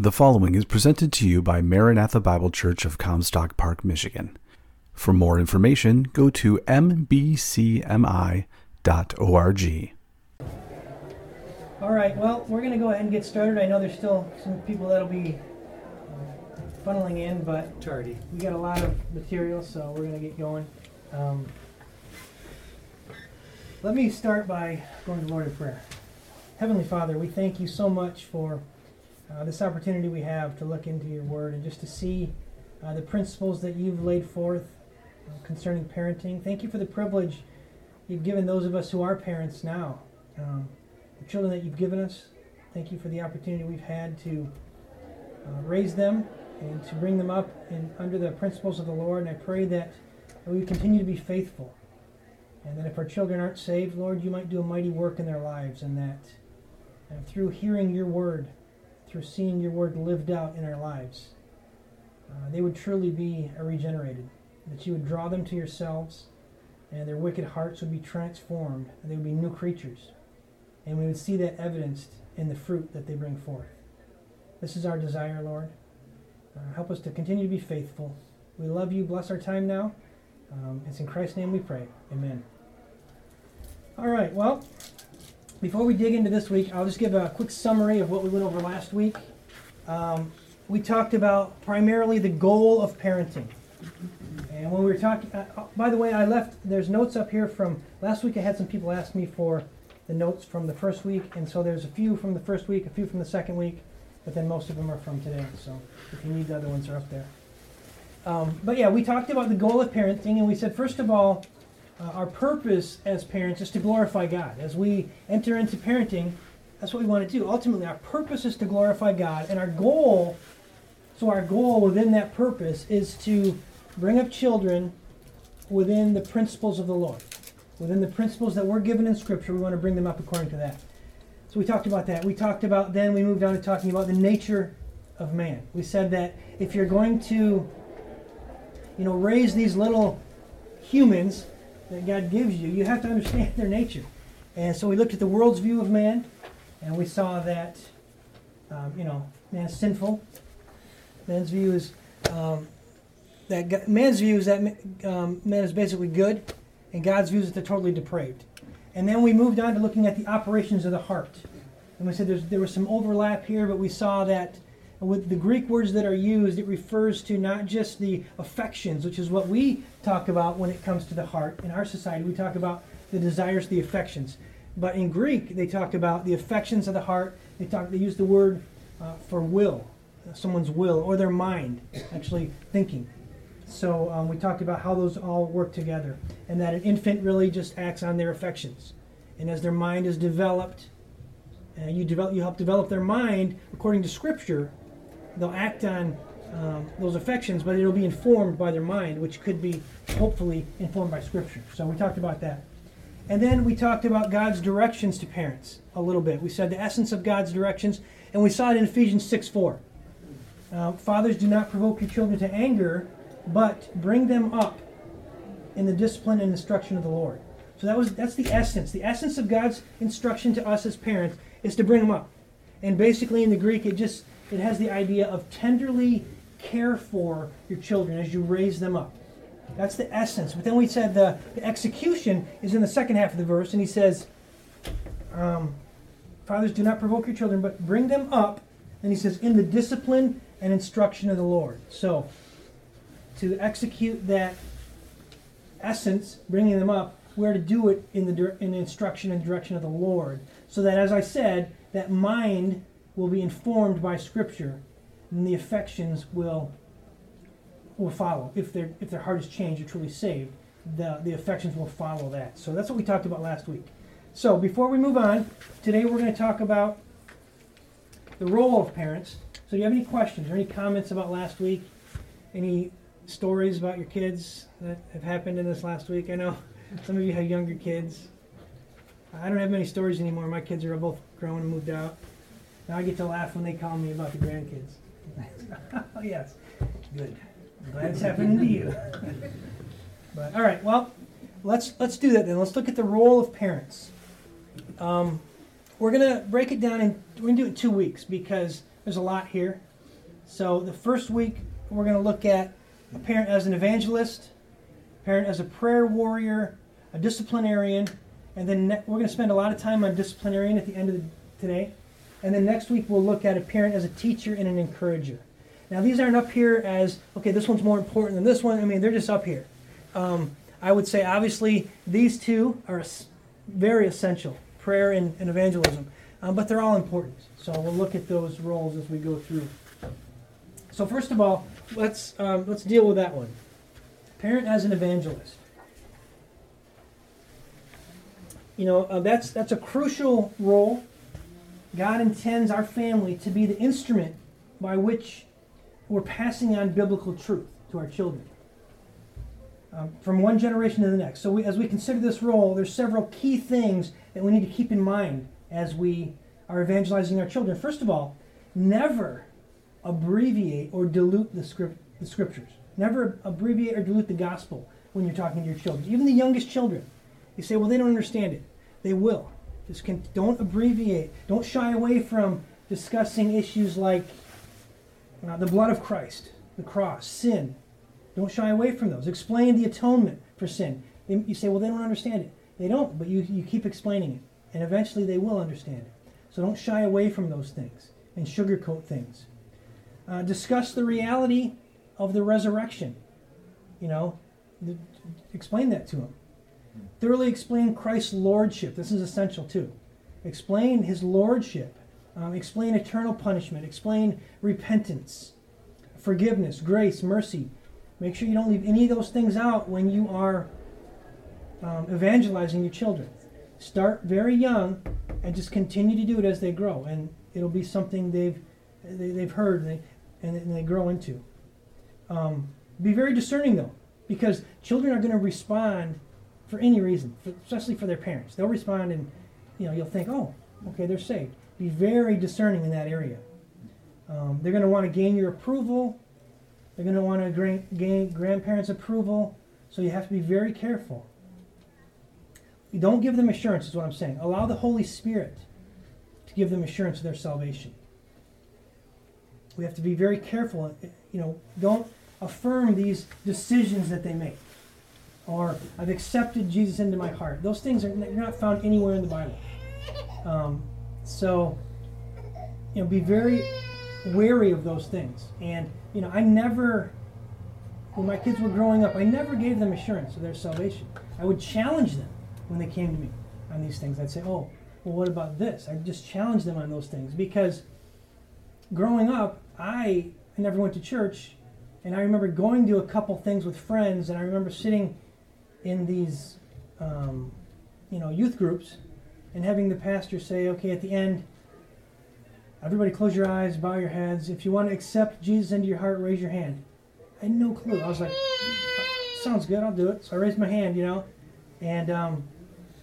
The following is presented to you by Maranatha Bible Church of Comstock Park, Michigan. For more information, go to mbcmi.org. All right, well, we're going to go ahead and get started. I know there's still some people that'll be uh, funneling in, but Tardy. we got a lot of material, so we're going to get going. Um, let me start by going to the Lord in prayer. Heavenly Father, we thank you so much for uh, this opportunity we have to look into your word and just to see uh, the principles that you've laid forth uh, concerning parenting. Thank you for the privilege you've given those of us who are parents now. Um, the children that you've given us. Thank you for the opportunity we've had to uh, raise them and to bring them up in, under the principles of the Lord. And I pray that we continue to be faithful. And that if our children aren't saved, Lord, you might do a mighty work in their lives. And that and through hearing your word, through seeing your word lived out in our lives, uh, they would truly be regenerated. That you would draw them to yourselves, and their wicked hearts would be transformed, and they would be new creatures. And we would see that evidenced in the fruit that they bring forth. This is our desire, Lord. Uh, help us to continue to be faithful. We love you. Bless our time now. Um, it's in Christ's name we pray. Amen. All right, well, before we dig into this week, I'll just give a quick summary of what we went over last week. Um, we talked about primarily the goal of parenting. And when we were talking, uh, uh, by the way, I left, there's notes up here from last week. I had some people ask me for the notes from the first week, and so there's a few from the first week, a few from the second week, but then most of them are from today. So if you need the other ones, are up there. Um, but yeah, we talked about the goal of parenting, and we said, first of all, uh, our purpose as parents is to glorify God. As we enter into parenting, that's what we want to do. Ultimately, our purpose is to glorify God, and our goal, so our goal within that purpose is to bring up children within the principles of the Lord. Within the principles that we're given in Scripture, we want to bring them up according to that. So we talked about that. We talked about, then we moved on to talking about the nature of man. We said that if you're going to, you know, raise these little humans that God gives you, you have to understand their nature. And so we looked at the world's view of man, and we saw that, um, you know, man's sinful. Man's view is um, that God, man's view is that um, man is basically good, and God's view is that they're totally depraved. And then we moved on to looking at the operations of the heart. And we said there was some overlap here, but we saw that with the Greek words that are used, it refers to not just the affections, which is what we talk about when it comes to the heart. In our society, we talk about the desires, the affections. But in Greek, they talk about the affections of the heart. They talk. They use the word uh, for will, someone's will, or their mind, actually thinking. So um, we talked about how those all work together, and that an infant really just acts on their affections, and as their mind is developed, and you develop, you help develop their mind according to Scripture. They'll act on um, those affections, but it'll be informed by their mind, which could be hopefully informed by Scripture. So we talked about that. And then we talked about God's directions to parents a little bit. We said the essence of God's directions, and we saw it in Ephesians 6 4. Uh, Fathers, do not provoke your children to anger, but bring them up in the discipline and instruction of the Lord. So that was that's the essence. The essence of God's instruction to us as parents is to bring them up. And basically in the Greek it just it has the idea of tenderly care for your children as you raise them up. That's the essence. But then we said the, the execution is in the second half of the verse, and he says, um, Fathers, do not provoke your children, but bring them up. And he says, in the discipline and instruction of the Lord. So, to execute that essence, bringing them up, we're to do it in the, in the instruction and direction of the Lord. So that, as I said, that mind will be informed by Scripture, and the affections will will follow. If their if their heart is changed or truly saved, the the affections will follow that. So that's what we talked about last week. So before we move on, today we're going to talk about the role of parents. So do you have any questions or any comments about last week? Any stories about your kids that have happened in this last week? I know some of you have younger kids. I don't have many stories anymore. My kids are both grown and moved out. Now I get to laugh when they call me about the grandkids. Oh, yes, good. Glad it's happening to you. but all right, well, let's let's do that then. Let's look at the role of parents. Um, we're gonna break it down and we're gonna do it two weeks because there's a lot here. So the first week, we're to look at a parent as an evangelist, parent as a prayer warrior, a disciplinarian, and then ne- we're to spend a lot of time on disciplinarian at the end of the, today. And then next week, we'll look at a parent as a teacher and an encourager. Now, these aren't up here as, okay, this one's more important than this one. I mean, they're just up here. Um, I would say, obviously, these two are very essential prayer and, and evangelism, um, but they're all important. So we'll look at those roles as we go through. So, first of all, let's, um, let's deal with that one. Parent as an evangelist. You know, uh, that's, that's a crucial role. God intends our family to be the instrument by which we're passing on biblical truth to our children um, from one generation to the next. So, we, as we consider this role, there's several key things that we need to keep in mind as we are evangelizing our children. First of all, never abbreviate or dilute the, script, the scriptures. Never abbreviate or dilute the gospel when you're talking to your children, even the youngest children. You say, well, they don't understand it. They will. Just can, don't abbreviate. Don't shy away from discussing issues like uh, the blood of Christ, the cross, sin. Don't shy away from those. Explain the atonement for sin. They, you say, well, they don't understand it. They don't, but you, you keep explaining it, and eventually they will understand it. So don't shy away from those things and sugarcoat things. Uh, discuss the reality of the resurrection. You know, explain that to them. Thoroughly explain Christ's lordship. This is essential too. Explain his lordship. Um, explain eternal punishment. Explain repentance, forgiveness, grace, mercy. Make sure you don't leave any of those things out when you are um, evangelizing your children. Start very young and just continue to do it as they grow, and it'll be something they've they, have heard and they, and they grow into. Um, be very discerning though, because children are going to respond for any reason, for, especially for their parents. They'll respond, and you know you'll think, oh, okay, they're saved. Be very discerning in that area. Um, they're going to want to gain your approval. They're going to want to gain grandparents' approval. So you have to be very careful. You don't give them assurance, is what I'm saying. Allow the Holy Spirit to give them assurance of their salvation. We have to be very careful. You know, don't affirm these decisions that they make. Or I've accepted Jesus into my heart. Those things are not found anywhere in the Bible. Um, so, you know, be very wary of those things. And you know, I never, when my kids were growing up, I never gave them assurance of their salvation. I would challenge them when they came to me on these things. I'd say, oh, well, what about this? I'd just challenge them on those things because growing up, I never went to church, and I remember going to a couple things with friends, and I remember sitting in these, um, you know, youth groups, and having the pastor say, okay, at the end, everybody close your eyes, bow your heads. If you want to accept Jesus into your heart, raise your hand. I had no clue. I was like, sounds good, I'll do it. So I raised my hand, you know, and um,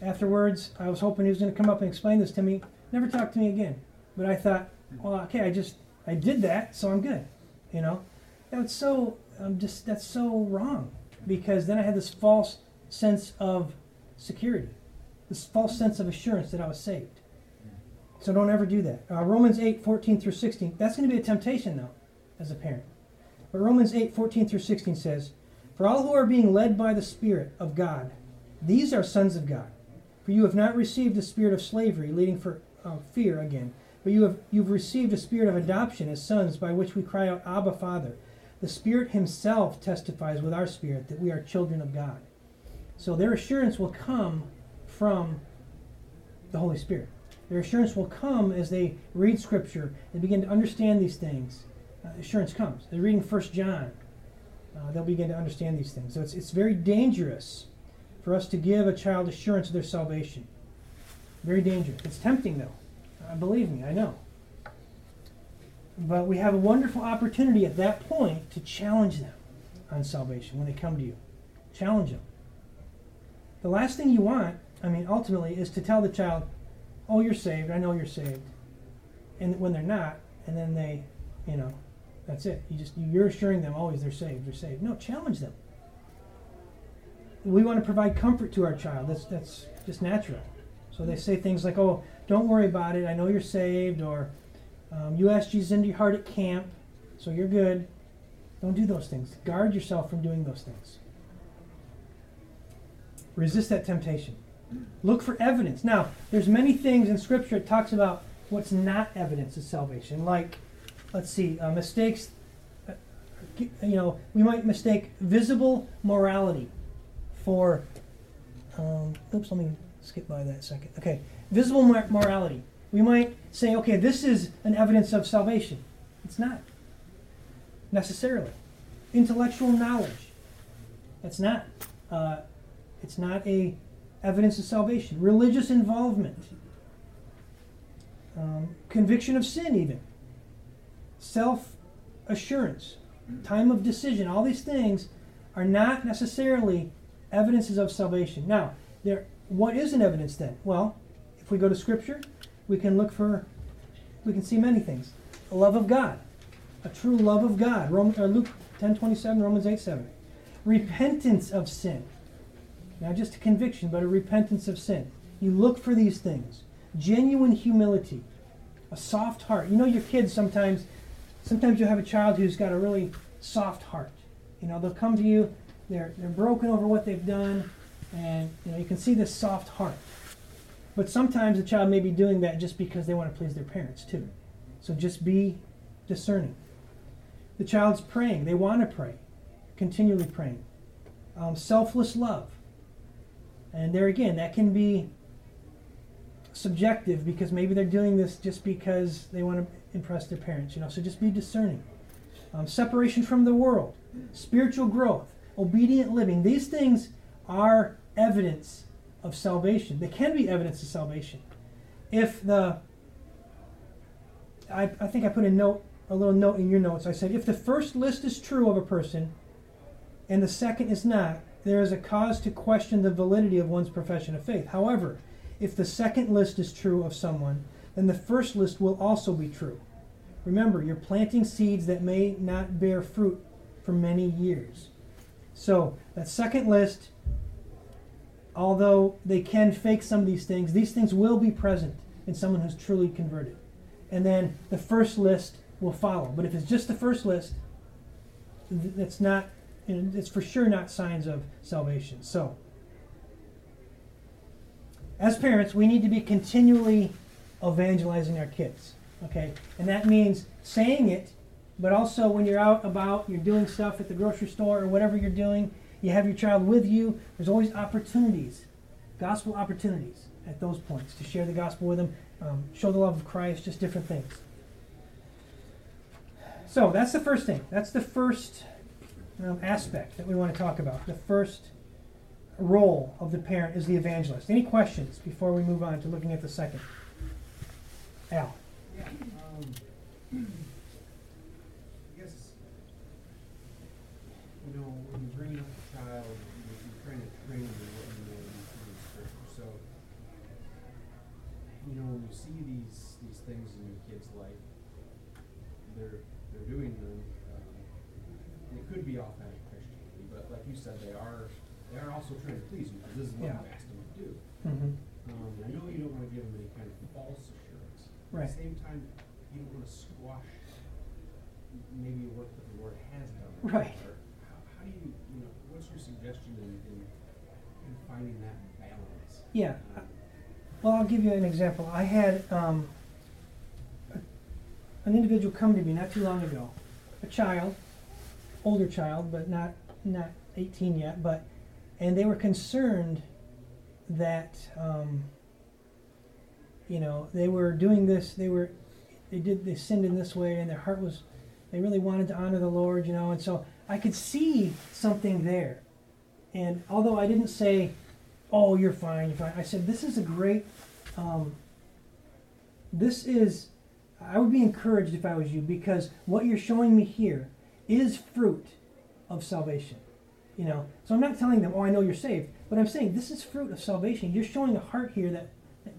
afterwards, I was hoping he was going to come up and explain this to me. Never talked to me again. But I thought, well, okay, I just I did that, so I'm good. You know, that's so I'm just that's so wrong because then I had this false sense of security, this false sense of assurance that I was saved. So don't ever do that. Uh, Romans 8, 14 through 16. That's going to be a temptation, though, as a parent. But Romans 8, 14 through 16 says, For all who are being led by the Spirit of God, these are sons of God. For you have not received the spirit of slavery, leading for uh, fear again, but you have you've received a spirit of adoption as sons, by which we cry out, Abba, Father. The Spirit Himself testifies with our spirit that we are children of God. So their assurance will come from the Holy Spirit. Their assurance will come as they read Scripture and begin to understand these things. Uh, assurance comes. They're reading First John. Uh, they'll begin to understand these things. So it's, it's very dangerous for us to give a child assurance of their salvation. Very dangerous. It's tempting, though. Uh, believe me, I know. But we have a wonderful opportunity at that point to challenge them on salvation when they come to you. Challenge them. The last thing you want, I mean, ultimately, is to tell the child, oh, you're saved, I know you're saved. And when they're not, and then they, you know, that's it. You just you're assuring them always they're saved, they're saved. No, challenge them we want to provide comfort to our child. That's that's just natural. So they say things like, "Oh, don't worry about it. I know you're saved," or um, "You asked Jesus into your heart at camp. So you're good. Don't do those things. Guard yourself from doing those things. Resist that temptation. Look for evidence. Now, there's many things in Scripture that talks about what's not evidence of salvation. Like, let's see, uh, mistakes. Uh, you know, we might mistake visible morality for. Um, oops, let me skip by that second. Okay, visible mor- morality. We might say, okay, this is an evidence of salvation. It's not necessarily. Intellectual knowledge. That's not. Uh, it's not a evidence of salvation. Religious involvement. Um, conviction of sin, even. Self assurance. Time of decision. All these things are not necessarily evidences of salvation. Now, there. What is an evidence then? Well, if we go to Scripture, we can look for. We can see many things. The love of God, a true love of God. Roman, uh, Luke 10:27, Romans 8:7. Repentance of sin. Not just a conviction, but a repentance of sin. You look for these things. Genuine humility, a soft heart. You know your kids sometimes sometimes you'll have a child who's got a really soft heart. You know, they'll come to you, they're they're broken over what they've done, and you know, you can see this soft heart. But sometimes the child may be doing that just because they want to please their parents too. So just be discerning. The child's praying. They want to pray, continually praying. Um, selfless love. And there again, that can be subjective because maybe they're doing this just because they want to impress their parents, you know. So just be discerning. Um, separation from the world, spiritual growth, obedient living. These things are evidence of salvation. They can be evidence of salvation. If the I, I think I put a note, a little note in your notes. I said if the first list is true of a person and the second is not, there is a cause to question the validity of one's profession of faith. However, if the second list is true of someone, then the first list will also be true. Remember, you're planting seeds that may not bear fruit for many years. So, that second list, although they can fake some of these things, these things will be present in someone who's truly converted. And then the first list will follow. But if it's just the first list, it's not and it's for sure not signs of salvation. So, as parents, we need to be continually evangelizing our kids. Okay? And that means saying it, but also when you're out about, you're doing stuff at the grocery store or whatever you're doing, you have your child with you, there's always opportunities, gospel opportunities at those points to share the gospel with them, um, show the love of Christ, just different things. So that's the first thing. That's the first um, aspect that we want to talk about. The first role of the parent is the evangelist. Any questions before we move on to looking at the second? Al. Yeah. Um, I guess, you know, when you bring up a child, you're, trying to train them through the. So, you know, when you see these these things in your kid's life, they're they're doing them it could be authentic Christianity, but like you said, they are they are also trying to please you because this is what yeah. you asked them to do. Mm-hmm. Um, I know you don't want to give them any kind of false assurance. Right. At the same time, you don't want to squash maybe what the Lord has done. Right. How, how, do you, you know, what's your suggestion in, in, in finding that balance? Yeah. Um, well, I'll give you an example. I had um, a, an individual come to me not too long ago, a child, older child, but not not 18 yet. But and they were concerned that um, you know they were doing this. They were they did they sinned in this way, and their heart was they really wanted to honor the Lord, you know. And so I could see something there. And although I didn't say, "Oh, you're fine, you're fine," I said, "This is a great." Um, this is I would be encouraged if I was you because what you're showing me here is fruit of salvation. You know, so I'm not telling them, oh, I know you're saved, but I'm saying this is fruit of salvation. You're showing a heart here that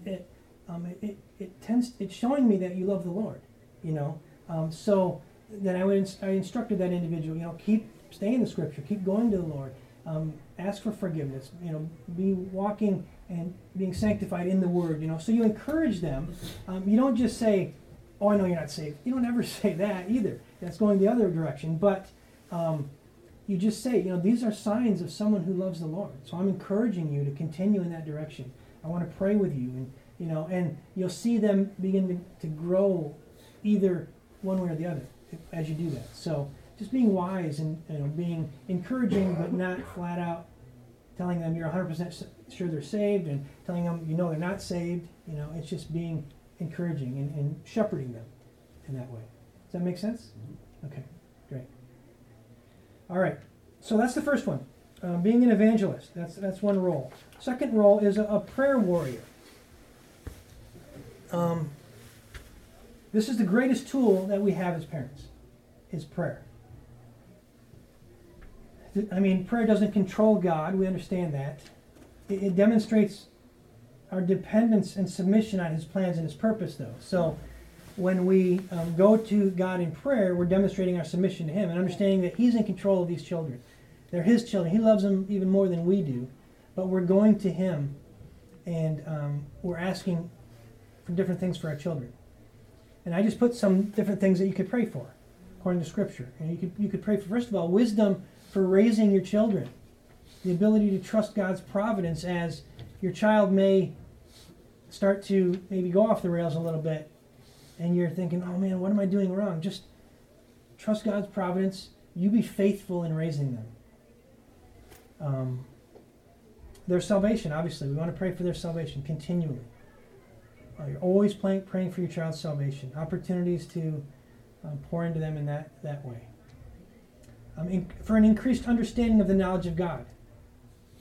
it, um, it, it, it tends, it's showing me that you love the Lord. You know, um, so then I would, I instructed that individual, you know, keep stay in the Scripture, keep going to the Lord, um, ask for forgiveness. You know, be walking and being sanctified in the Word. You know, so you encourage them. Um, you don't just say, oh, I know you're not saved. You don't ever say that either. That's going the other direction. But um, you just say, you know, these are signs of someone who loves the Lord. So I'm encouraging you to continue in that direction. I want to pray with you, and you know, and you'll see them begin to, grow, either one way or the other, as you do that. So just being wise and you know, being encouraging, but not flat out telling them you're 100% sure they're saved and telling them you know they're not saved. You know, it's just being encouraging and, and shepherding them in that way. Does that make sense? Okay, great. All right, so that's the first one. Um, being an evangelist, that's, that's one role. Second role is a, a prayer warrior. Um, this is the greatest tool that we have as parents, is prayer. I mean, prayer doesn't control God, we understand that. It, it demonstrates our dependence and submission on His plans and His purpose, though. So, when we um, go to God in prayer, we're demonstrating our submission to Him and understanding that He's in control of these children. They're His children. He loves them even more than we do. But we're going to Him and um, we're asking for different things for our children. And I just put some different things that you could pray for according to Scripture. And you could, you could pray for, first of all, wisdom for raising your children, the ability to trust God's providence as your child may start to maybe go off the rails a little bit and you're thinking, oh man, what am I doing wrong? Just trust God's providence. You be faithful in raising them. Um, their salvation, obviously, we want to pray for their salvation continually. Uh, you're always praying, praying for your child's salvation. Opportunities to um, pour into them in that, that way. Um, in, for an increased understanding of the knowledge of God.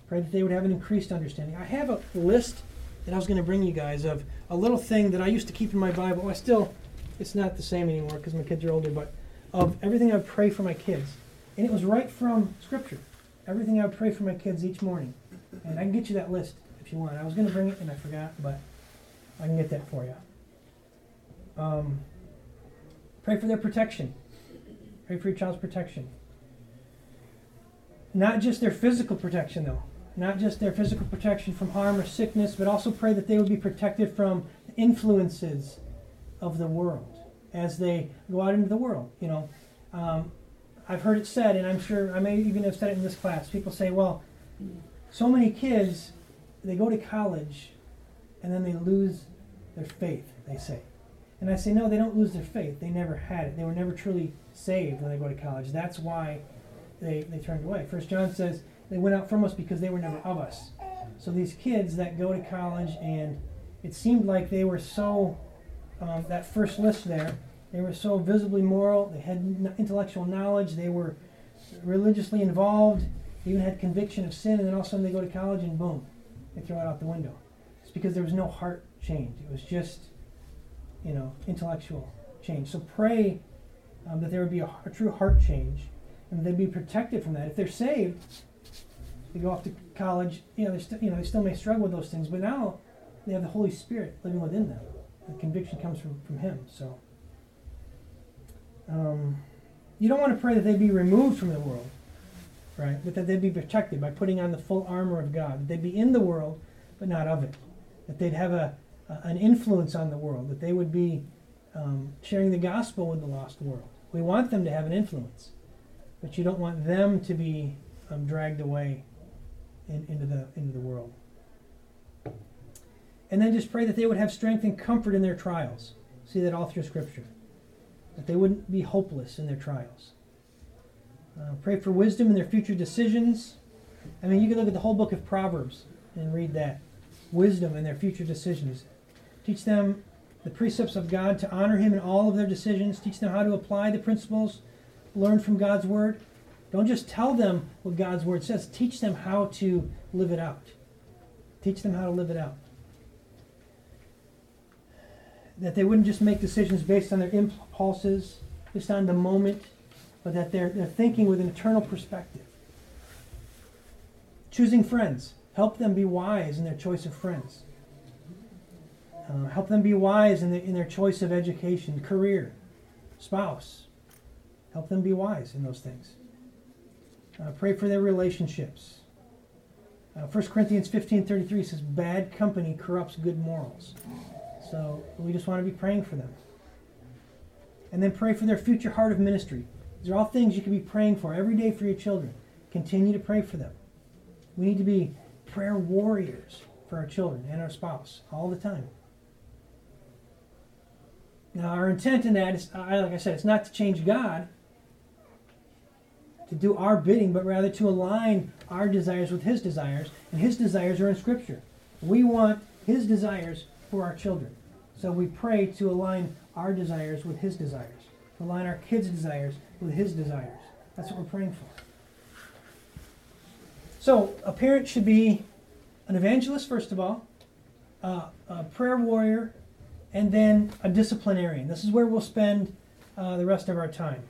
Pray that they would have an increased understanding. I have a list that I was going to bring you guys of a little thing that I used to keep in my Bible. I still, it's not the same anymore because my kids are older, but of everything I pray for my kids. And it was right from Scripture. Everything I would pray for my kids each morning. And I can get you that list if you want. I was going to bring it and I forgot, but I can get that for you. Um, pray for their protection. Pray for your child's protection. Not just their physical protection, though not just their physical protection from harm or sickness, but also pray that they would be protected from influences of the world as they go out into the world. You know, um, I've heard it said, and I'm sure I may even have said it in this class. People say, "Well, so many kids they go to college, and then they lose their faith." They say, and I say, "No, they don't lose their faith. They never had it. They were never truly saved when they go to college. That's why they they turned away." First John says they went out from us because they were never of us. So these kids that go to college and it seemed like they were so um, that first list there they were so visibly moral they had intellectual knowledge they were religiously involved they even had conviction of sin and then all of a sudden they go to college and boom they throw it out the window. It's because there was no heart change. It was just you know intellectual change. So pray um, that there would be a, a true heart change and they'd be protected from that. If they're saved they go off to college, you know, they still, you know, they still may struggle with those things, but now they have the Holy Spirit living within them. The conviction comes from, from Him. So, um, you don't want to pray that they be removed from the world, right? But that they be protected by putting on the full armor of God. That they be in the world, but not of it. That they'd have a, a an influence on the world. That they would be um, sharing the gospel with the lost world. We want them to have an influence, but you don't want them to be um, dragged away in, into the into the world. And then just pray that they would have strength and comfort in their trials. See that all through Scripture. That they wouldn't be hopeless in their trials. Uh, pray for wisdom in their future decisions. I mean, you can look at the whole book of Proverbs and read that. Wisdom in their future decisions. Teach them the precepts of God to honor Him in all of their decisions. Teach them how to apply the principles learned from God's Word. Don't just tell them what God's word says. Teach them how to live it out. Teach them how to live it out. That they wouldn't just make decisions based on their impulses, just on the moment, but that they're, they're thinking with an eternal perspective. Choosing friends. Help them be wise in their choice of friends. Uh, help them be wise in, the, in their choice of education, career, spouse. Help them be wise in those things. Uh, pray for their relationships. Uh, 1 Corinthians 15.33 says, bad company corrupts good morals. So we just want to be praying for them. And then pray for their future heart of ministry. These are all things you can be praying for every day for your children. Continue to pray for them. We need to be prayer warriors for our children and our spouse all the time. Now, our intent in that is, like I said, it's not to change God, to do our bidding, but rather to align our desires with His desires, and His desires are in Scripture. We want His desires for our children. So we pray to align our desires with His desires, to align our kids' desires with His desires. That's what we're praying for. So a parent should be an evangelist, first of all, uh, a prayer warrior, and then a disciplinarian. This is where we'll spend uh, the rest of our time.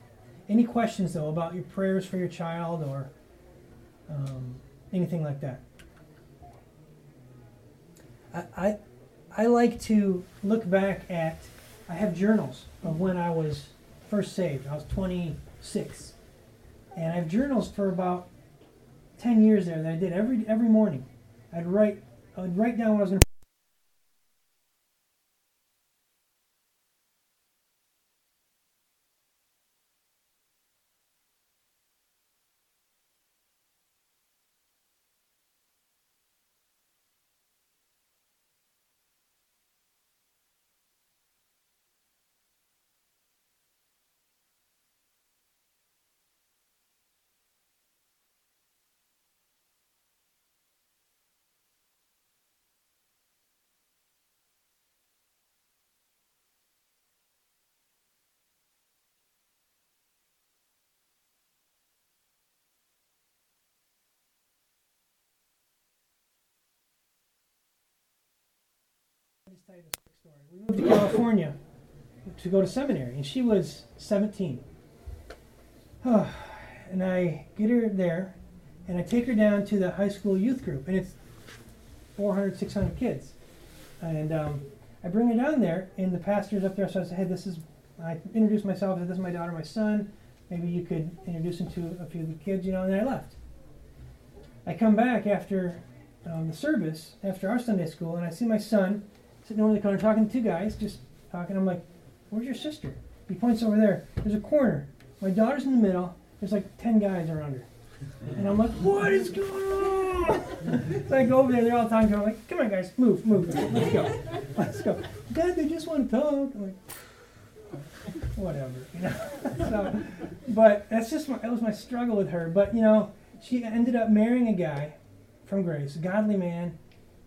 Any questions, though, about your prayers for your child or um, anything like that? I, I, I like to look back at, I have journals of when I was first saved. I was 26. And I have journals for about 10 years there that I did every, every morning. I'd write, I'd write down what I was going to tell you this story. We moved to California to go to seminary, and she was 17. and I get her there, and I take her down to the high school youth group, and it's 400, 600 kids. And um, I bring her down there, and the pastor's up there, so I say, hey, this is, I introduce myself, this is my daughter, my son. Maybe you could introduce him to a few of the kids, you know, and then I left. I come back after um, the service, after our Sunday school, and I see my son sitting over the corner talking to two guys, just talking. I'm like, where's your sister? He points over there. There's a corner. My daughter's in the middle. There's like 10 guys around her. And I'm like, what is going on? so I go over there. They're all talking. I'm like, come on, guys, move, move. Let's go. Let's go. Dad, they just want to talk. I'm like, whatever, you know. so, but that's just my, that was my struggle with her. But you know, she ended up marrying a guy from Grace, a godly man,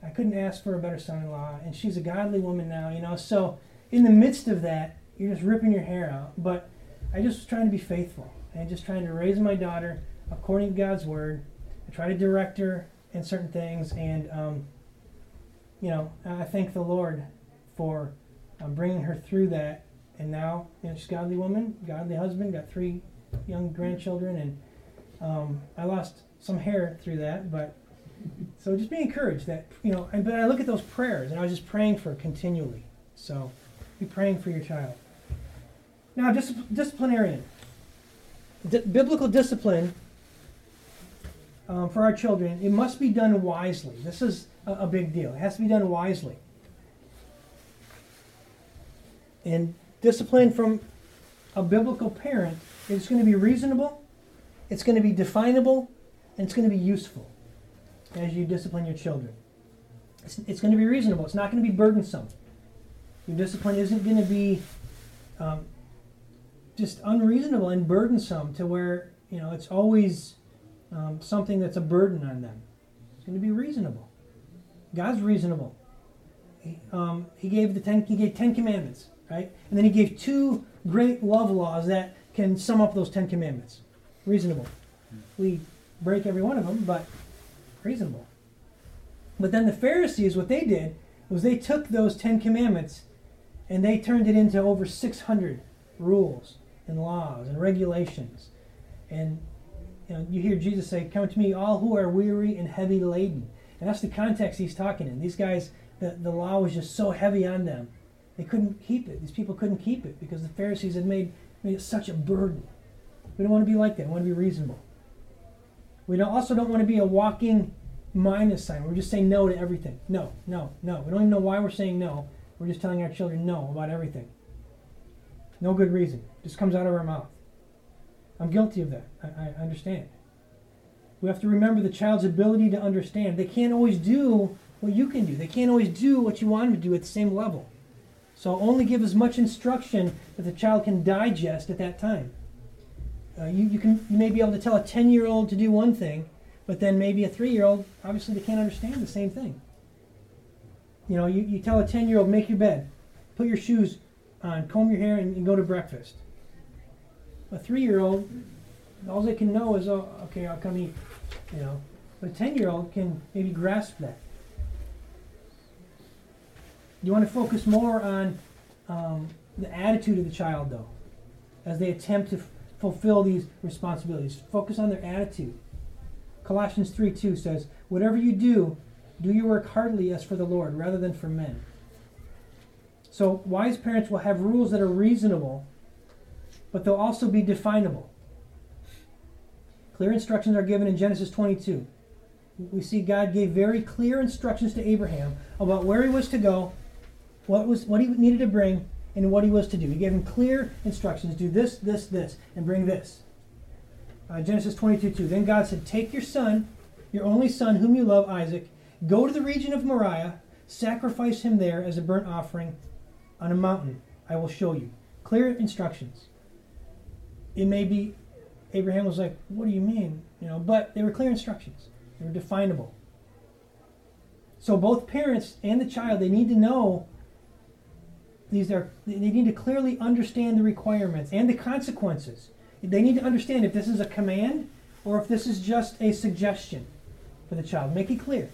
I couldn't ask for a better son-in-law, and she's a godly woman now, you know. So in the midst of that, you're just ripping your hair out. But I just was trying to be faithful and just trying to raise my daughter according to God's word. I try to direct her in certain things, and um, you know, I thank the Lord for um, bringing her through that. And now, you know, she's a godly woman, godly husband, got three young grandchildren, and um, I lost some hair through that, but so just be encouraged that, you know, and, but I look at those prayers and I was just praying for continually. So be praying for your child. Now, dis- disciplinarian. D- biblical discipline um, for our children, it must be done wisely. This is a, a big deal. It has to be done wisely. And discipline from a biblical parent is going to be reasonable, it's going to be definable, and it's going to be useful as you discipline your children. It's, it's going to be reasonable. It's not going to be burdensome. Your discipline isn't going to be um, just unreasonable and burdensome to where you know it's always um, something that's a burden on them. It's going to be reasonable. God's reasonable. He, um, he gave the ten. He gave ten commandments, right? And then he gave two great love laws that can sum up those ten commandments. Reasonable. We break every one of them, but reasonable. But then the Pharisees, what they did was they took those Ten Commandments and they turned it into over 600 rules and laws and regulations. And you, know, you hear Jesus say, Come to me, all who are weary and heavy laden. And that's the context he's talking in. These guys, the, the law was just so heavy on them. They couldn't keep it. These people couldn't keep it because the Pharisees had made, made it such a burden. We don't want to be like that. We want to be reasonable. We don't, also don't want to be a walking minus sign. We're just saying no to everything. No, no, no. We don't even know why we're saying no. We're just telling our children no about everything. No good reason. Just comes out of our mouth. I'm guilty of that. I, I understand. We have to remember the child's ability to understand. They can't always do what you can do. They can't always do what you want them to do at the same level. So only give as much instruction that the child can digest at that time. Uh, you, you, can, you may be able to tell a 10 year old to do one thing, but then maybe a three year old, obviously, they can't understand the same thing. You know, you, you tell a 10 year old, make your bed, put your shoes on, comb your hair, and, and go to breakfast. A three year old, all they can know is, oh, okay, I'll come eat. You know, but a 10 year old can maybe grasp that. You want to focus more on um, the attitude of the child, though, as they attempt to fulfill these responsibilities. Focus on their attitude. Colossians 3 2 says, Whatever you do, do your work heartily as for the Lord, rather than for men. So, wise parents will have rules that are reasonable, but they'll also be definable. Clear instructions are given in Genesis 22. We see God gave very clear instructions to Abraham about where he was to go what was what he needed to bring and what he was to do. He gave him clear instructions: do this, this, this, and bring this. Uh, Genesis 22, 2. Then God said, Take your son, your only son, whom you love, Isaac, go to the region of Moriah, sacrifice him there as a burnt offering on a mountain. I will show you. Clear instructions. It may be, Abraham was like, What do you mean? You know, but they were clear instructions. They were definable. So both parents and the child, they need to know these are they need to clearly understand the requirements and the consequences. They need to understand if this is a command or if this is just a suggestion for the child. Make it clear.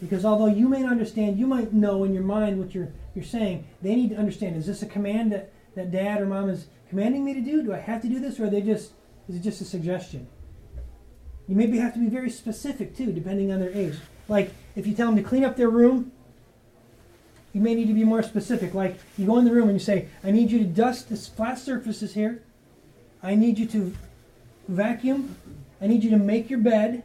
Because although you may understand, you might know in your mind what you're you're saying. They need to understand: is this a command that, that dad or mom is commanding me to do? Do I have to do this, or are they just is it just a suggestion? You maybe have to be very specific too, depending on their age. Like if you tell them to clean up their room, you may need to be more specific. Like you go in the room and you say, I need you to dust this flat surfaces here. I need you to vacuum. I need you to make your bed,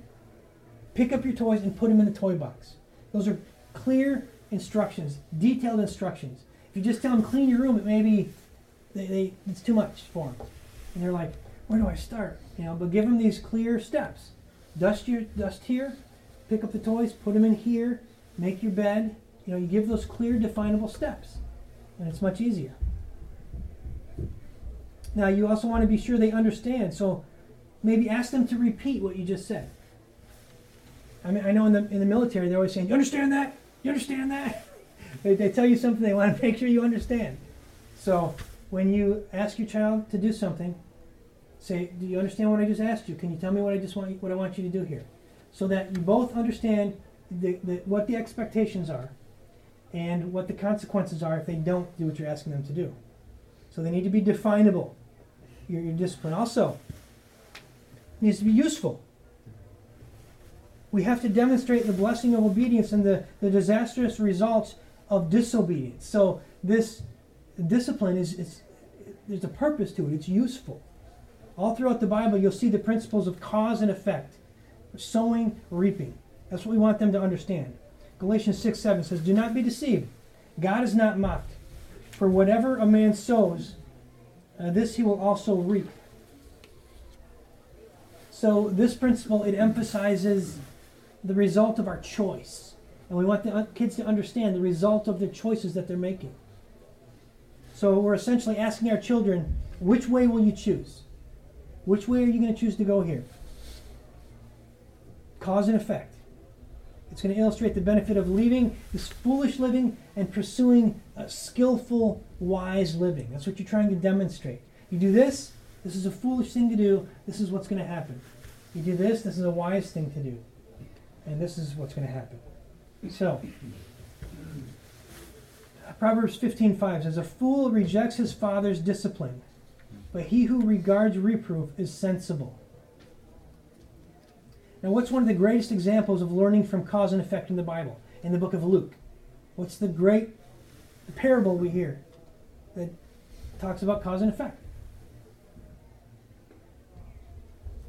pick up your toys, and put them in the toy box. Those are clear instructions, detailed instructions. If you just tell them clean your room, it may be they, they, it's too much for them, and they're like, where do I start? You know, but give them these clear steps. Dust your dust here, pick up the toys, put them in here, make your bed, you know, you give those clear, definable steps, and it's much easier. Now, you also want to be sure they understand, so maybe ask them to repeat what you just said. I mean, I know in the, in the military, they're always saying, You understand that? You understand that? they, they tell you something, they want to make sure you understand. So, when you ask your child to do something, say, Do you understand what I just asked you? Can you tell me what I just want, what I want you to do here? So that you both understand the, the, what the expectations are and what the consequences are if they don't do what you're asking them to do. So they need to be definable, your, your discipline. Also, needs to be useful. We have to demonstrate the blessing of obedience and the, the disastrous results of disobedience. So this discipline is, is there's a purpose to it. It's useful. All throughout the Bible, you'll see the principles of cause and effect, sowing, reaping. That's what we want them to understand. Galatians 6 7 says, Do not be deceived. God is not mocked. For whatever a man sows, uh, this he will also reap. So this principle it emphasizes the result of our choice, and we want the uh, kids to understand the result of the choices that they're making. So we're essentially asking our children, which way will you choose? Which way are you going to choose to go here? Cause and effect. It's going to illustrate the benefit of leaving this foolish living and pursuing a skillful, wise living. That's what you're trying to demonstrate. You do this, this is a foolish thing to do, this is what's going to happen. You do this, this is a wise thing to do. And this is what's going to happen. So, Proverbs 15:5 says, "A fool rejects his father's discipline, but he who regards reproof is sensible." Now, what's one of the greatest examples of learning from cause and effect in the Bible? In the book of Luke. What's the great parable we hear that talks about cause and effect?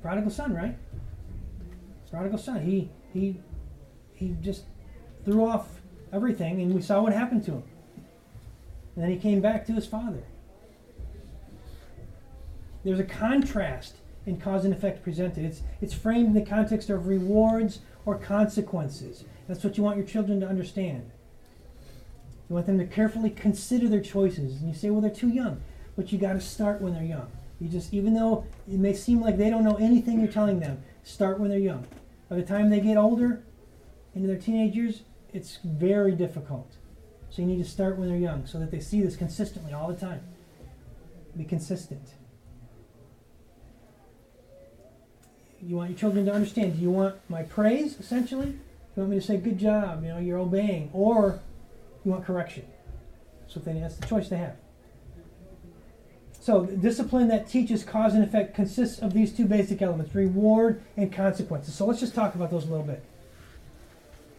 Prodigal son, right? Prodigal son. He he he just threw off everything, and we saw what happened to him. And then he came back to his father. there's a contrast in cause and effect presented. It's, it's framed in the context of rewards or consequences. That's what you want your children to understand. You want them to carefully consider their choices. And you say, well, they're too young. But you got to start when they're young. You just, even though it may seem like they don't know anything you're telling them, start when they're young. By the time they get older, into their teenage years, it's very difficult. So you need to start when they're young so that they see this consistently all the time. Be consistent. You want your children to understand. Do you want my praise, essentially? Do You want me to say, good job, you know, you're obeying. Or you want correction. So that's the choice they have. So, discipline that teaches cause and effect consists of these two basic elements reward and consequences. So, let's just talk about those a little bit.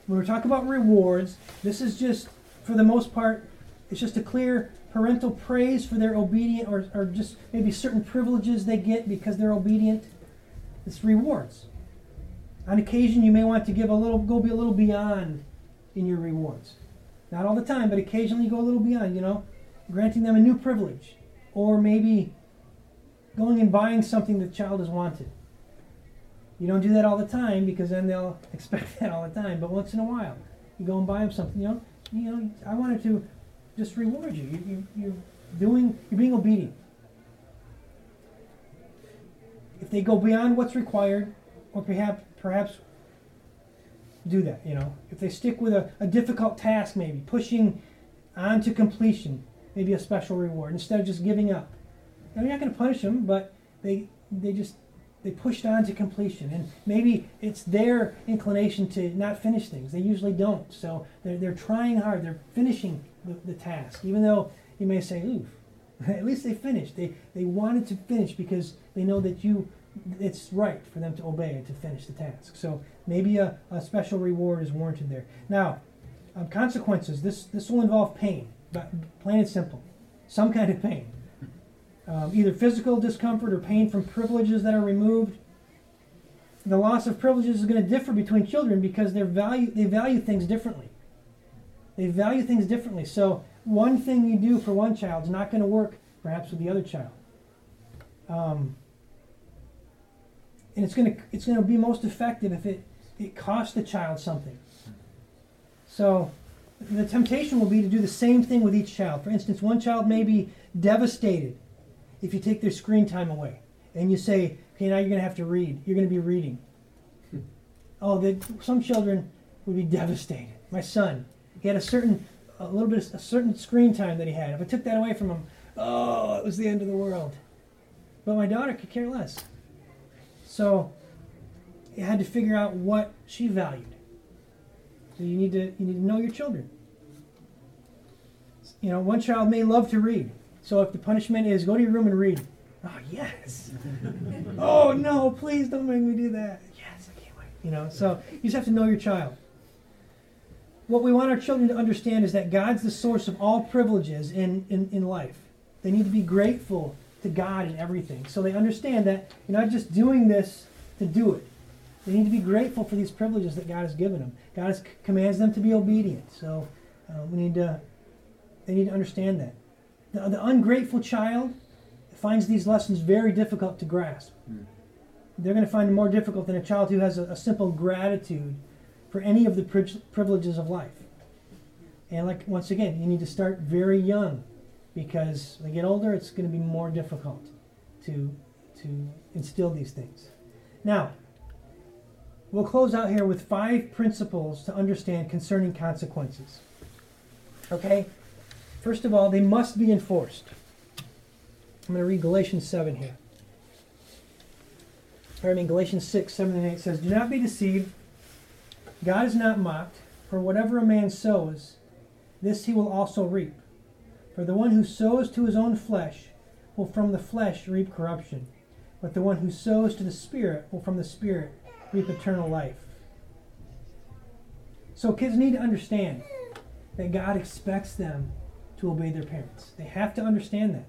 When we talk about rewards, this is just, for the most part, it's just a clear parental praise for their obedient or, or just maybe certain privileges they get because they're obedient. It's rewards. On occasion, you may want to give a little, go be a little beyond in your rewards. Not all the time, but occasionally go a little beyond, you know, granting them a new privilege. Or maybe going and buying something the child has wanted. You don't do that all the time because then they'll expect that all the time. But once in a while, you go and buy them something. You know, you know. I wanted to just reward you. You, you you're doing. You're being obedient. If they go beyond what's required, or perhaps perhaps do that. You know, if they stick with a, a difficult task, maybe pushing on to completion, maybe a special reward instead of just giving up. Now, you're not going to punish them, but they they just they pushed on to completion and maybe it's their inclination to not finish things they usually don't so they're, they're trying hard they're finishing the, the task even though you may say oof at least they finished they, they wanted to finish because they know that you it's right for them to obey and to finish the task so maybe a, a special reward is warranted there now um, consequences this this will involve pain but plain and simple some kind of pain um, either physical discomfort or pain from privileges that are removed. The loss of privileges is going to differ between children because they value they value things differently. They value things differently. So one thing you do for one child is not going to work perhaps with the other child. Um, and it's going to it's going to be most effective if it it costs the child something. So the temptation will be to do the same thing with each child. For instance, one child may be devastated if you take their screen time away and you say, okay, now you're going to have to read, you're going to be reading. oh, the, some children would be devastated. My son, he had a certain, a little bit, of, a certain screen time that he had. If I took that away from him, oh, it was the end of the world. But my daughter could care less. So you had to figure out what she valued. So you need to you need to know your children. You know, one child may love to read. So if the punishment is go to your room and read, oh yes. oh no, please don't make me do that. Yes, I can't wait. You know, so you just have to know your child. What we want our children to understand is that God's the source of all privileges in, in, in life. They need to be grateful to God in everything. So they understand that you're not just doing this to do it. They need to be grateful for these privileges that God has given them. God has, commands them to be obedient. So uh, we need to, they need to understand that. The, the ungrateful child finds these lessons very difficult to grasp. Mm. They're going to find it more difficult than a child who has a, a simple gratitude for any of the pri- privileges of life. And like once again, you need to start very young because when they get older, it's going to be more difficult to to instill these things. Now, we'll close out here with five principles to understand concerning consequences. Okay? First of all, they must be enforced. I'm going to read Galatians 7 here. I mean, Galatians 6, 7 and 8 says, Do not be deceived. God is not mocked, for whatever a man sows, this he will also reap. For the one who sows to his own flesh will from the flesh reap corruption, but the one who sows to the Spirit will from the Spirit reap eternal life. So kids need to understand that God expects them to obey their parents. They have to understand that.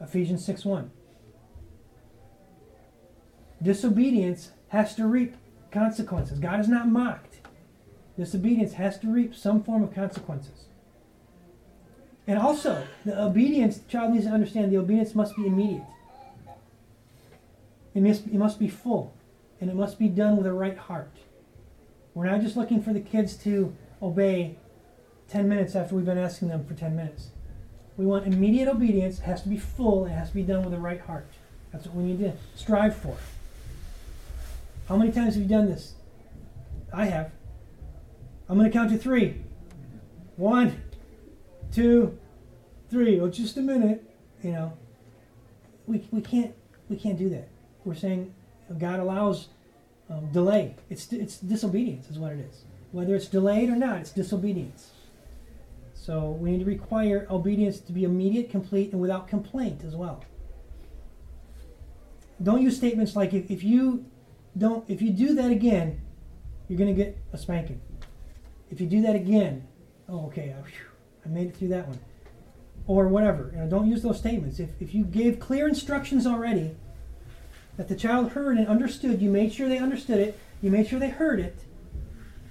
Ephesians 6 1. Disobedience has to reap consequences. God is not mocked. Disobedience has to reap some form of consequences. And also, the obedience, the child needs to understand the obedience must be immediate. It must, it must be full, and it must be done with a right heart. We're not just looking for the kids to obey 10 minutes after we've been asking them for 10 minutes. We want immediate obedience. It has to be full. It has to be done with a right heart. That's what we need to strive for. How many times have you done this? I have. I'm going to count to three. One, two, three. Oh, just a minute. You know, we, we can't we can't do that. We're saying God allows um, delay. It's it's disobedience is what it is. Whether it's delayed or not, it's disobedience. So we need to require obedience to be immediate, complete, and without complaint as well. Don't use statements like if, if you don't if you do that again, you're going to get a spanking. If you do that again, oh okay, I, I made it through that one. Or whatever. You know, don't use those statements. If, if you gave clear instructions already that the child heard and understood, you made sure they understood it, you made sure they heard it,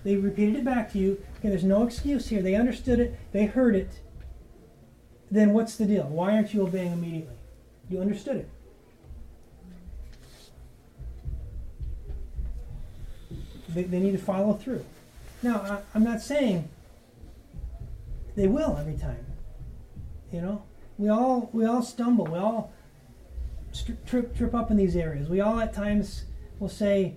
they repeated it back to you. Okay, there's no excuse here. They understood it, they heard it. Then what's the deal? Why aren't you obeying immediately? You understood it. They, they need to follow through. Now, I, I'm not saying they will every time. You know, we all we all stumble. We all trip trip up in these areas. We all at times will say,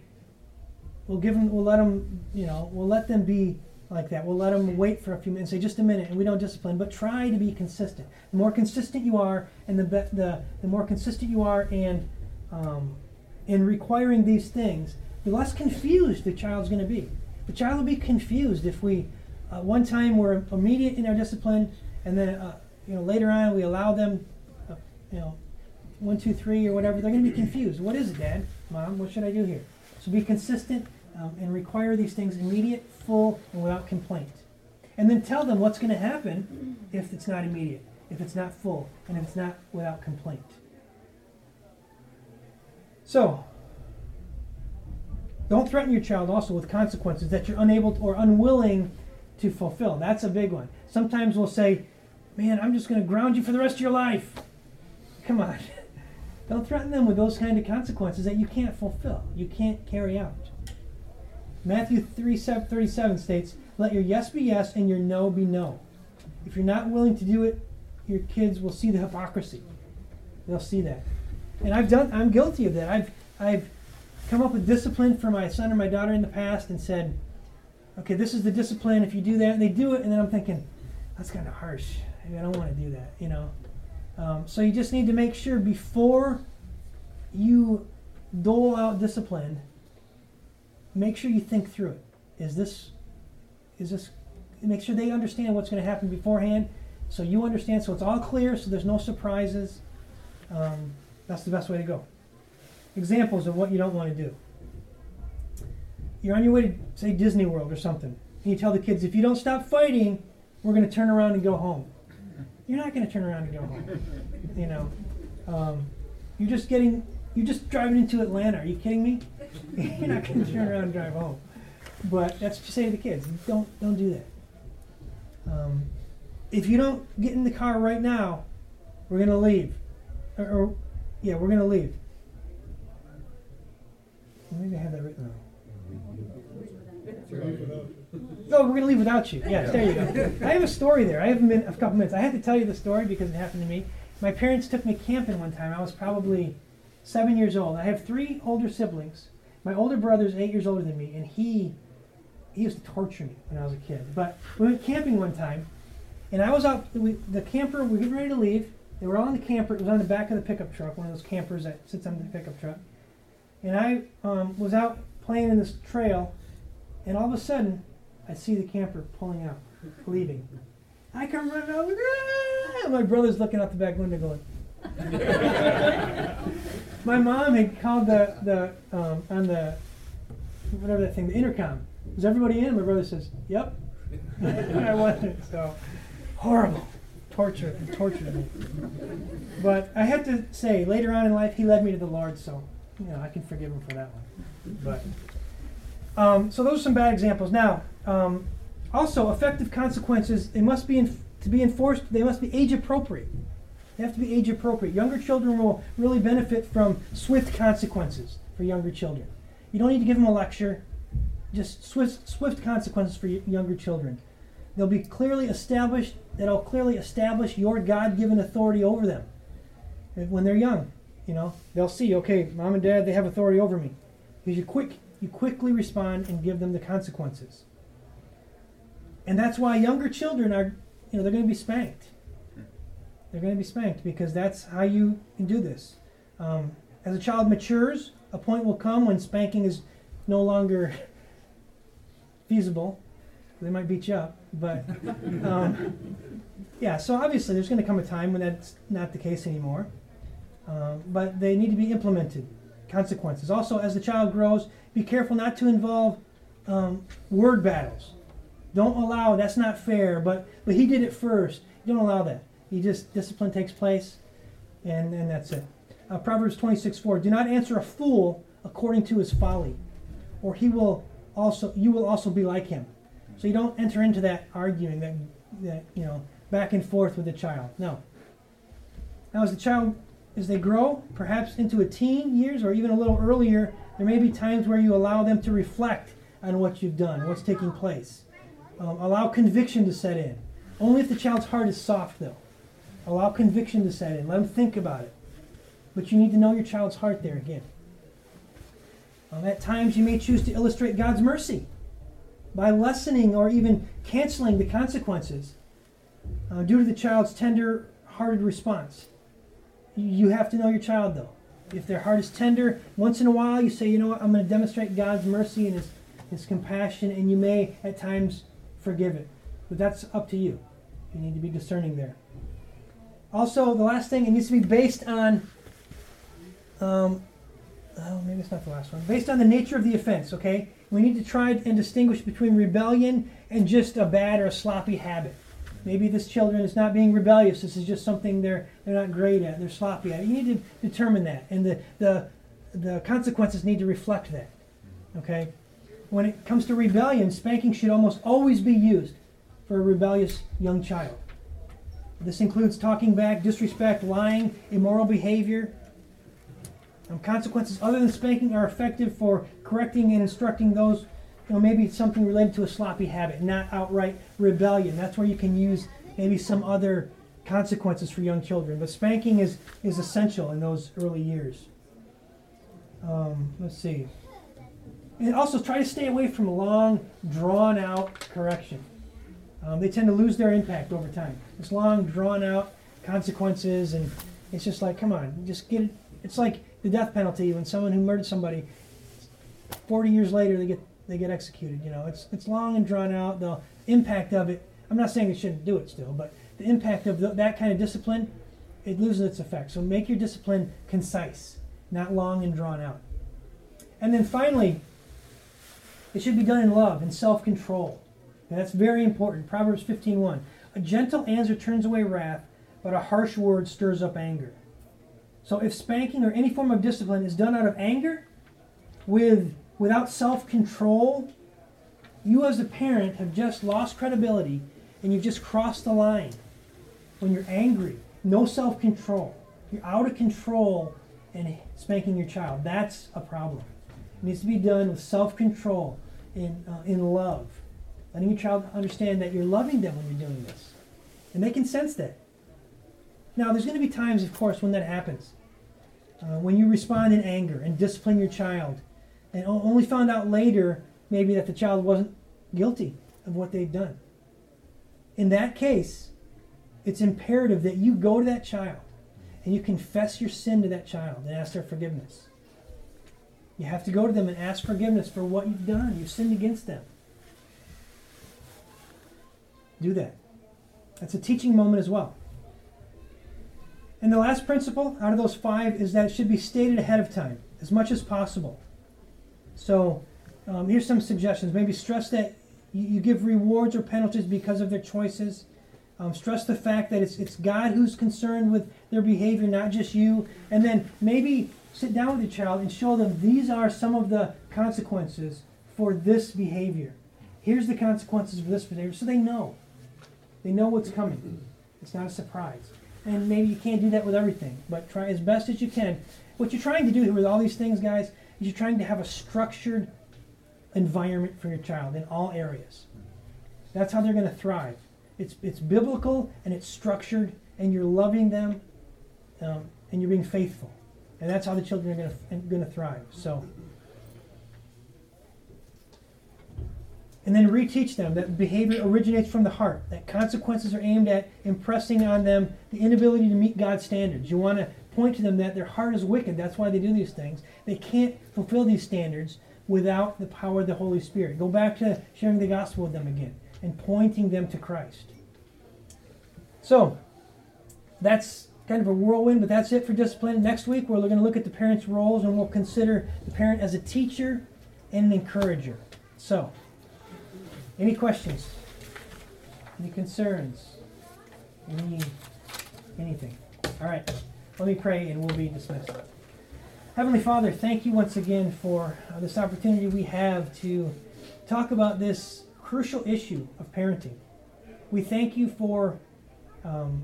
we'll give them, we'll let them, you know, we'll let them be like that. We'll let them wait for a few minutes, say just a minute, and we don't discipline. But try to be consistent. The more consistent you are, and the be- the the more consistent you are and um, in requiring these things, the less confused the child's going to be. The child will be confused if we, uh, one time we're immediate in our discipline, and then uh, you know later on we allow them, uh, you know, one, two, three, or whatever. They're going to be confused. What is it, Dad, Mom? What should I do here? So be consistent um, and require these things immediate, full, and without complaint. And then tell them what's going to happen if it's not immediate, if it's not full, and if it's not without complaint. So, don't threaten your child also with consequences that you're unable or unwilling to fulfill. That's a big one. Sometimes we'll say, Man, I'm just going to ground you for the rest of your life. Come on. Don't threaten them with those kind of consequences that you can't fulfill, you can't carry out. Matthew 3, 37 states, Let your yes be yes and your no be no. If you're not willing to do it, your kids will see the hypocrisy. They'll see that. And I've done I'm guilty of that. I've I've come up with discipline for my son or my daughter in the past and said, okay, this is the discipline. If you do that, and they do it, and then I'm thinking, that's kind of harsh. I don't want to do that, you know. Um, so you just need to make sure before you dole out discipline, make sure you think through it. Is this, is this, make sure they understand what's going to happen beforehand, so you understand, so it's all clear, so there's no surprises. Um, that's the best way to go. Examples of what you don't want to do. You're on your way to, say, Disney World or something, and you tell the kids, if you don't stop fighting, we're going to turn around and go home. You're not going to turn around and go home. You know, um, you're just getting, you're just driving into Atlanta. Are you kidding me? you're not going to turn around and drive home. But that's what you say to the kids. Don't don't do that. Um, if you don't get in the car right now, we're going to leave. Or, or yeah, we're going to leave. Maybe I have that written. No, we're going to leave without you. Yes, there you go. I have a story there. I have a, minute, a couple minutes. I had to tell you the story because it happened to me. My parents took me camping one time. I was probably seven years old. I have three older siblings. My older brother is eight years older than me, and he he used to torture me when I was a kid. But we went camping one time, and I was out. We, the camper. We were getting ready to leave. They were all in the camper. It was on the back of the pickup truck, one of those campers that sits on the pickup truck. And I um, was out playing in this trail, and all of a sudden, I see the camper pulling out, leaving. I come running out. Ah! My brother's looking out the back window going. my mom had called the the um, on the whatever that thing, the intercom. Is everybody in? My brother says, "Yep." I wasn't. So horrible, torture, tortured me. But I have to say, later on in life, he led me to the Lord, so you know I can forgive him for that one. But um, so those are some bad examples. Now, um, also, effective consequences, they must be in, to be enforced, they must be age appropriate. They have to be age appropriate. Younger children will really benefit from swift consequences for younger children. You don't need to give them a lecture, just swift, swift consequences for younger children. They'll be clearly established, that'll clearly establish your God given authority over them when they're young. You know, they'll see, okay, mom and dad, they have authority over me. Because you quick you quickly respond and give them the consequences. And that's why younger children are, you know, they're going to be spanked. They're going to be spanked because that's how you can do this. Um, as a child matures, a point will come when spanking is no longer feasible. They might beat you up, but um, yeah. So obviously, there's going to come a time when that's not the case anymore. Um, but they need to be implemented. Consequences. Also, as the child grows, be careful not to involve um, word battles. Don't allow. That's not fair. But but he did it first. don't allow that. You just discipline takes place, and and that's it. Uh, Proverbs 26, 4. Do not answer a fool according to his folly, or he will also you will also be like him. So you don't enter into that arguing that that you know back and forth with the child. No. Now as the child as they grow, perhaps into a teen years or even a little earlier, there may be times where you allow them to reflect on what you've done, what's taking place. Um, allow conviction to set in. Only if the child's heart is soft, though. Allow conviction to set in. Let them think about it. But you need to know your child's heart there again. Um, at times, you may choose to illustrate God's mercy by lessening or even canceling the consequences uh, due to the child's tender hearted response. You have to know your child, though. If their heart is tender, once in a while you say, you know what, I'm going to demonstrate God's mercy and His, His compassion, and you may at times forgive it. But that's up to you. You need to be discerning there. Also, the last thing, it needs to be based on, um, oh, maybe it's not the last one, based on the nature of the offense, okay? We need to try and distinguish between rebellion and just a bad or a sloppy habit. Maybe this children is not being rebellious. This is just something they're they're not great at. They're sloppy at. You need to determine that, and the the the consequences need to reflect that. Okay. When it comes to rebellion, spanking should almost always be used for a rebellious young child. This includes talking back, disrespect, lying, immoral behavior. Um, consequences other than spanking are effective for correcting and instructing those you know, maybe it's something related to a sloppy habit, not outright rebellion. That's where you can use maybe some other consequences for young children. But spanking is, is essential in those early years. Um, let's see. And also try to stay away from long, drawn out correction. Um, they tend to lose their impact over time. It's long, drawn out consequences, and it's just like, come on, just get it. It's like the death penalty when someone who murdered somebody, 40 years later, they get they get executed. You know, it's it's long and drawn out. The impact of it. I'm not saying they shouldn't do it still, but the impact of the, that kind of discipline, it loses its effect. So make your discipline concise, not long and drawn out. And then finally, it should be done in love and self-control. And that's very important. Proverbs 15:1. A gentle answer turns away wrath, but a harsh word stirs up anger. So if spanking or any form of discipline is done out of anger, with without self control, you as a parent have just lost credibility and you've just crossed the line. When you're angry, no self control, you're out of control and spanking your child. That's a problem. It needs to be done with self control, in, uh, in love. Letting your child understand that you're loving them when you're doing this. And they can sense that. Now, there's going to be times, of course, when that happens. Uh, when you respond in anger and discipline your child and only found out later maybe that the child wasn't guilty of what they'd done. In that case, it's imperative that you go to that child and you confess your sin to that child and ask their forgiveness. You have to go to them and ask forgiveness for what you've done. You've sinned against them. Do that. That's a teaching moment as well. And the last principle out of those five is that it should be stated ahead of time as much as possible. So um, here's some suggestions. Maybe stress that you, you, give rewards or penalties because of their choices. Um, stress the fact that it's, it's God who's concerned with their behavior, not just you. And then maybe sit down with your child and show them these are some of the consequences for this behavior. Here's the consequences for this behavior, so they know. They know what's coming. It's not a surprise. and maybe you can't do that with everything, but try as best as you can. What you're trying to do here with all these things, guys, you're trying to have a structured environment for your child in all areas. That's how they're going to thrive. It's, it's biblical and it's structured, and you're loving them um, and you're being faithful. And that's how the children are going to, going to thrive. So, and then reteach them that behavior originates from the heart, that consequences are aimed at impressing on them the inability to meet God's standards. You want to point to them that their heart is wicked. That's why they do these things. They can't fulfill these standards without the power of the Holy Spirit. Go back to sharing the gospel with them again and pointing them to Christ. So, that's kind of a whirlwind, but that's it for discipline. Next week, we're going to look at the parents' roles and we'll consider the parent as a teacher and an encourager. So, any questions? Any concerns? Any anything? All right. Let me pray and we'll be dismissed. Heavenly Father, thank you once again for uh, this opportunity we have to talk about this crucial issue of parenting. We thank you for um,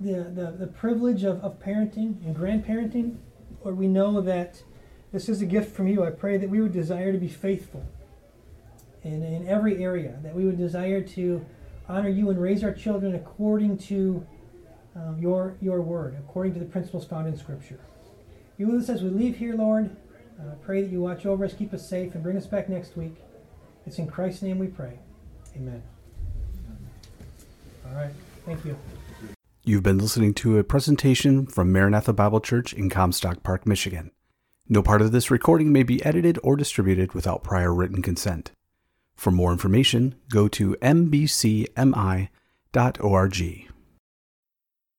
the, the, the privilege of, of parenting and grandparenting, Lord, we know that this is a gift from you. I pray that we would desire to be faithful in, in every area, that we would desire to honor you and raise our children according to um, your, your word, according to the principles found in Scripture. Be with us as we leave here, Lord. Uh, pray that you watch over us, keep us safe, and bring us back next week. It's in Christ's name we pray. Amen. All right. Thank you. You've been listening to a presentation from Maranatha Bible Church in Comstock Park, Michigan. No part of this recording may be edited or distributed without prior written consent. For more information, go to mbcmi.org.